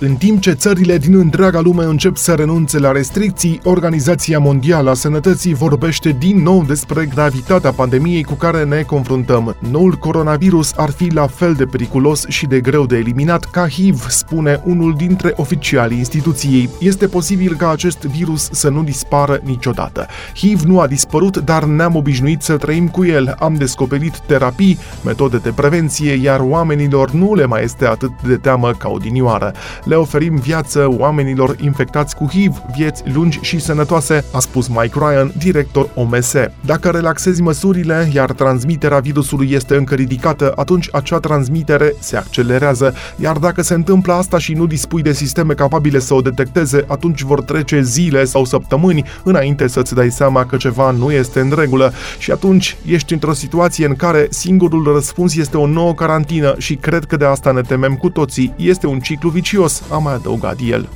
în timp ce țările din întreaga lume încep să renunțe la restricții, Organizația Mondială a Sănătății vorbește din nou despre gravitatea pandemiei cu care ne confruntăm. Noul coronavirus ar fi la fel de periculos și de greu de eliminat ca HIV, spune unul dintre oficialii instituției. Este posibil ca acest virus să nu dispară niciodată. HIV nu a dispărut, dar ne-am obișnuit să trăim cu el. Am descoperit terapii, metode de prevenție, iar oamenilor nu le mai este atât de teamă ca odinioară le oferim viață oamenilor infectați cu HIV, vieți lungi și sănătoase, a spus Mike Ryan, director OMS. Dacă relaxezi măsurile, iar transmiterea virusului este încă ridicată, atunci acea transmitere se accelerează, iar dacă se întâmplă asta și nu dispui de sisteme capabile să o detecteze, atunci vor trece zile sau săptămâni înainte să-ți dai seama că ceva nu este în regulă și atunci ești într-o situație în care singurul răspuns este o nouă carantină și cred că de asta ne temem cu toții. Este un ciclu vicios a mai adăugat el.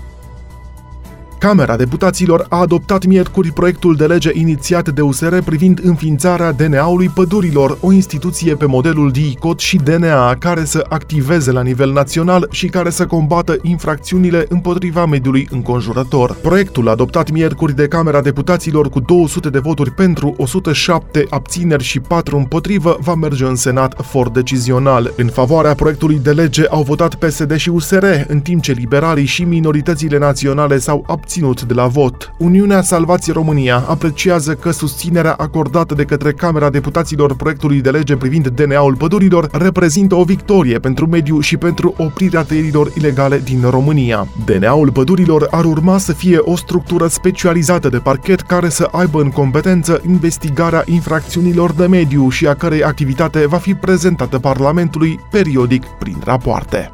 Camera Deputaților a adoptat miercuri proiectul de lege inițiat de USR privind înființarea DNA-ului pădurilor, o instituție pe modelul DICOT și DNA care să activeze la nivel național și care să combată infracțiunile împotriva mediului înconjurător. Proiectul adoptat miercuri de Camera Deputaților cu 200 de voturi pentru, 107 abțineri și 4 împotrivă va merge în Senat for decizional. În favoarea proiectului de lege au votat PSD și USR, în timp ce liberalii și minoritățile naționale s-au abținut abținut de la vot. Uniunea Salvați România apreciază că susținerea acordată de către Camera Deputaților proiectului de lege privind DNA-ul pădurilor reprezintă o victorie pentru mediu și pentru oprirea tăierilor ilegale din România. DNA-ul pădurilor ar urma să fie o structură specializată de parchet care să aibă în competență investigarea infracțiunilor de mediu și a cărei activitate va fi prezentată Parlamentului periodic prin rapoarte.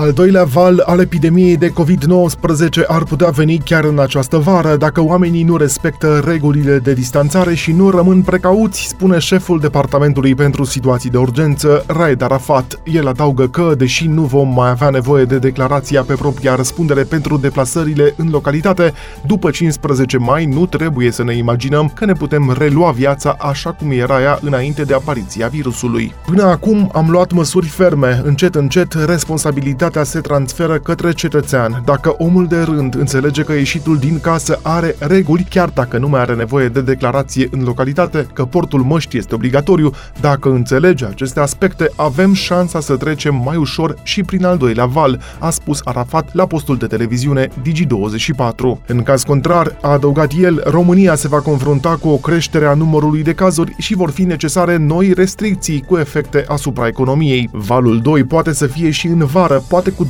Al doilea val al epidemiei de COVID-19 ar putea veni chiar în această vară dacă oamenii nu respectă regulile de distanțare și nu rămân precauți, spune șeful Departamentului pentru Situații de Urgență, Raed Arafat. El adaugă că, deși nu vom mai avea nevoie de declarația pe propria răspundere pentru deplasările în localitate, după 15 mai nu trebuie să ne imaginăm că ne putem relua viața așa cum era ea înainte de apariția virusului. Până acum am luat măsuri ferme, încet încet responsabilitatea responsabilitatea se transferă către cetățean. Dacă omul de rând înțelege că ieșitul din casă are reguli, chiar dacă nu mai are nevoie de declarație în localitate, că portul măștii este obligatoriu, dacă înțelege aceste aspecte, avem șansa să trecem mai ușor și prin al doilea val, a spus Arafat la postul de televiziune Digi24. În caz contrar, a adăugat el, România se va confrunta cu o creștere a numărului de cazuri și vor fi necesare noi restricții cu efecte asupra economiei. Valul 2 poate să fie și în vară, poate cu 20%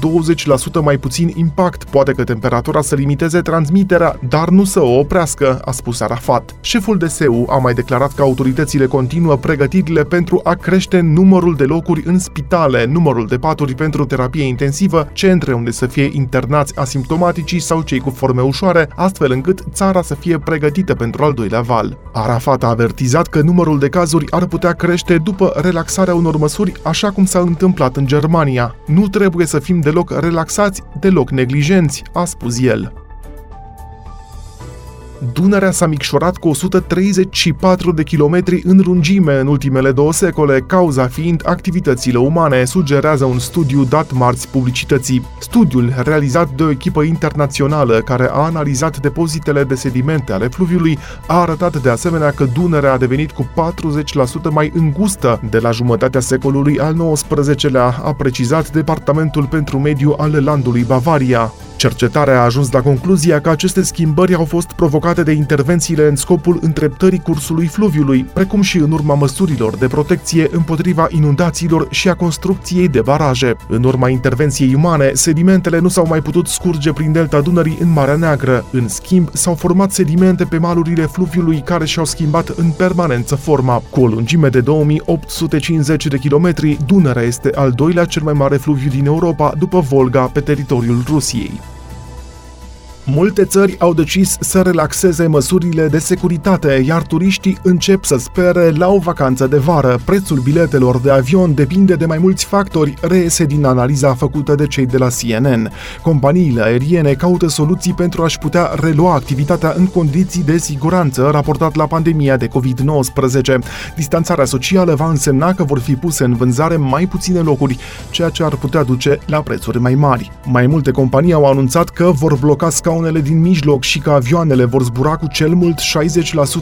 mai puțin impact, poate că temperatura să limiteze transmiterea, dar nu să o oprească, a spus Arafat. Șeful DSU a mai declarat că autoritățile continuă pregătirile pentru a crește numărul de locuri în spitale, numărul de paturi pentru terapie intensivă, centre unde să fie internați asimptomaticii sau cei cu forme ușoare, astfel încât țara să fie pregătită pentru al doilea val. Arafat a avertizat că numărul de cazuri ar putea crește după relaxarea unor măsuri, așa cum s-a întâmplat în Germania. Nu trebuie să fim deloc relaxați, deloc neglijenți, a spus el. Dunărea s-a micșorat cu 134 de kilometri în lungime în ultimele două secole, cauza fiind activitățile umane, sugerează un studiu dat marți publicității. Studiul, realizat de o echipă internațională care a analizat depozitele de sedimente ale fluviului, a arătat de asemenea că Dunărea a devenit cu 40% mai îngustă de la jumătatea secolului al XIX-lea, a precizat Departamentul pentru Mediu al landului Bavaria. Cercetarea a ajuns la concluzia că aceste schimbări au fost provocate de intervențiile în scopul întreptării cursului fluviului, precum și în urma măsurilor de protecție împotriva inundațiilor și a construcției de baraje. În urma intervenției umane, sedimentele nu s-au mai putut scurge prin delta Dunării în Marea Neagră. În schimb, s-au format sedimente pe malurile fluviului care și-au schimbat în permanență forma. Cu o lungime de 2850 de kilometri, Dunărea este al doilea cel mai mare fluviu din Europa după Volga pe teritoriul Rusiei. Multe țări au decis să relaxeze măsurile de securitate, iar turiștii încep să spere la o vacanță de vară. Prețul biletelor de avion depinde de mai mulți factori, reiese din analiza făcută de cei de la CNN. Companiile aeriene caută soluții pentru a-și putea relua activitatea în condiții de siguranță raportat la pandemia de COVID-19. Distanțarea socială va însemna că vor fi puse în vânzare mai puține locuri, ceea ce ar putea duce la prețuri mai mari. Mai multe companii au anunțat că vor bloca scaunele din mijloc și că avioanele vor zbura cu cel mult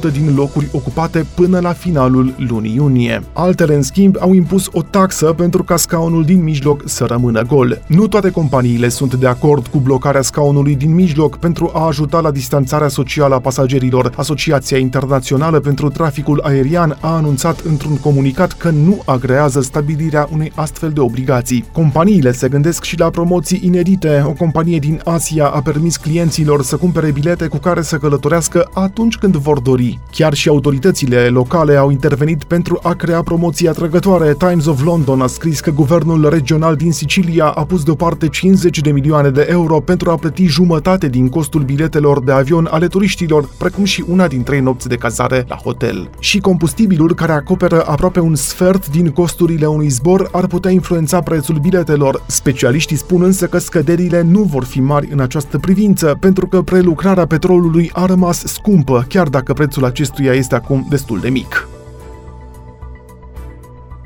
60% din locuri ocupate până la finalul lunii iunie. Altele, în schimb, au impus o taxă pentru ca scaunul din mijloc să rămână gol. Nu toate companiile sunt de acord cu blocarea scaunului din mijloc pentru a ajuta la distanțarea socială a pasagerilor. Asociația Internațională pentru Traficul Aerian a anunțat într-un comunicat că nu agrează stabilirea unei astfel de obligații. Companiile se gândesc și la promoții inedite. O companie din Asia a permis clienților să cumpere bilete cu care să călătorească atunci când vor dori. Chiar și autoritățile locale au intervenit pentru a crea promoții atrăgătoare. Times of London a scris că guvernul regional din Sicilia a pus deoparte 50 de milioane de euro pentru a plăti jumătate din costul biletelor de avion ale turiștilor, precum și una din trei nopți de cazare la hotel. Și combustibilul, care acoperă aproape un sfert din costurile unui zbor, ar putea influența prețul biletelor. Specialiștii spun însă că scăderile nu vor fi mari în această privință, pentru că prelucrarea petrolului a rămas scumpă, chiar dacă prețul acestuia este acum destul de mic.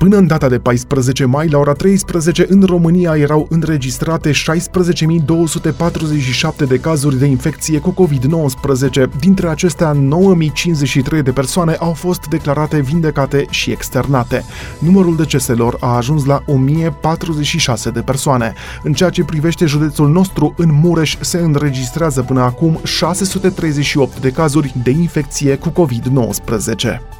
Până în data de 14 mai, la ora 13, în România erau înregistrate 16.247 de cazuri de infecție cu COVID-19. Dintre acestea, 9.053 de persoane au fost declarate vindecate și externate. Numărul deceselor a ajuns la 1.046 de persoane. În ceea ce privește județul nostru, în Mureș se înregistrează până acum 638 de cazuri de infecție cu COVID-19.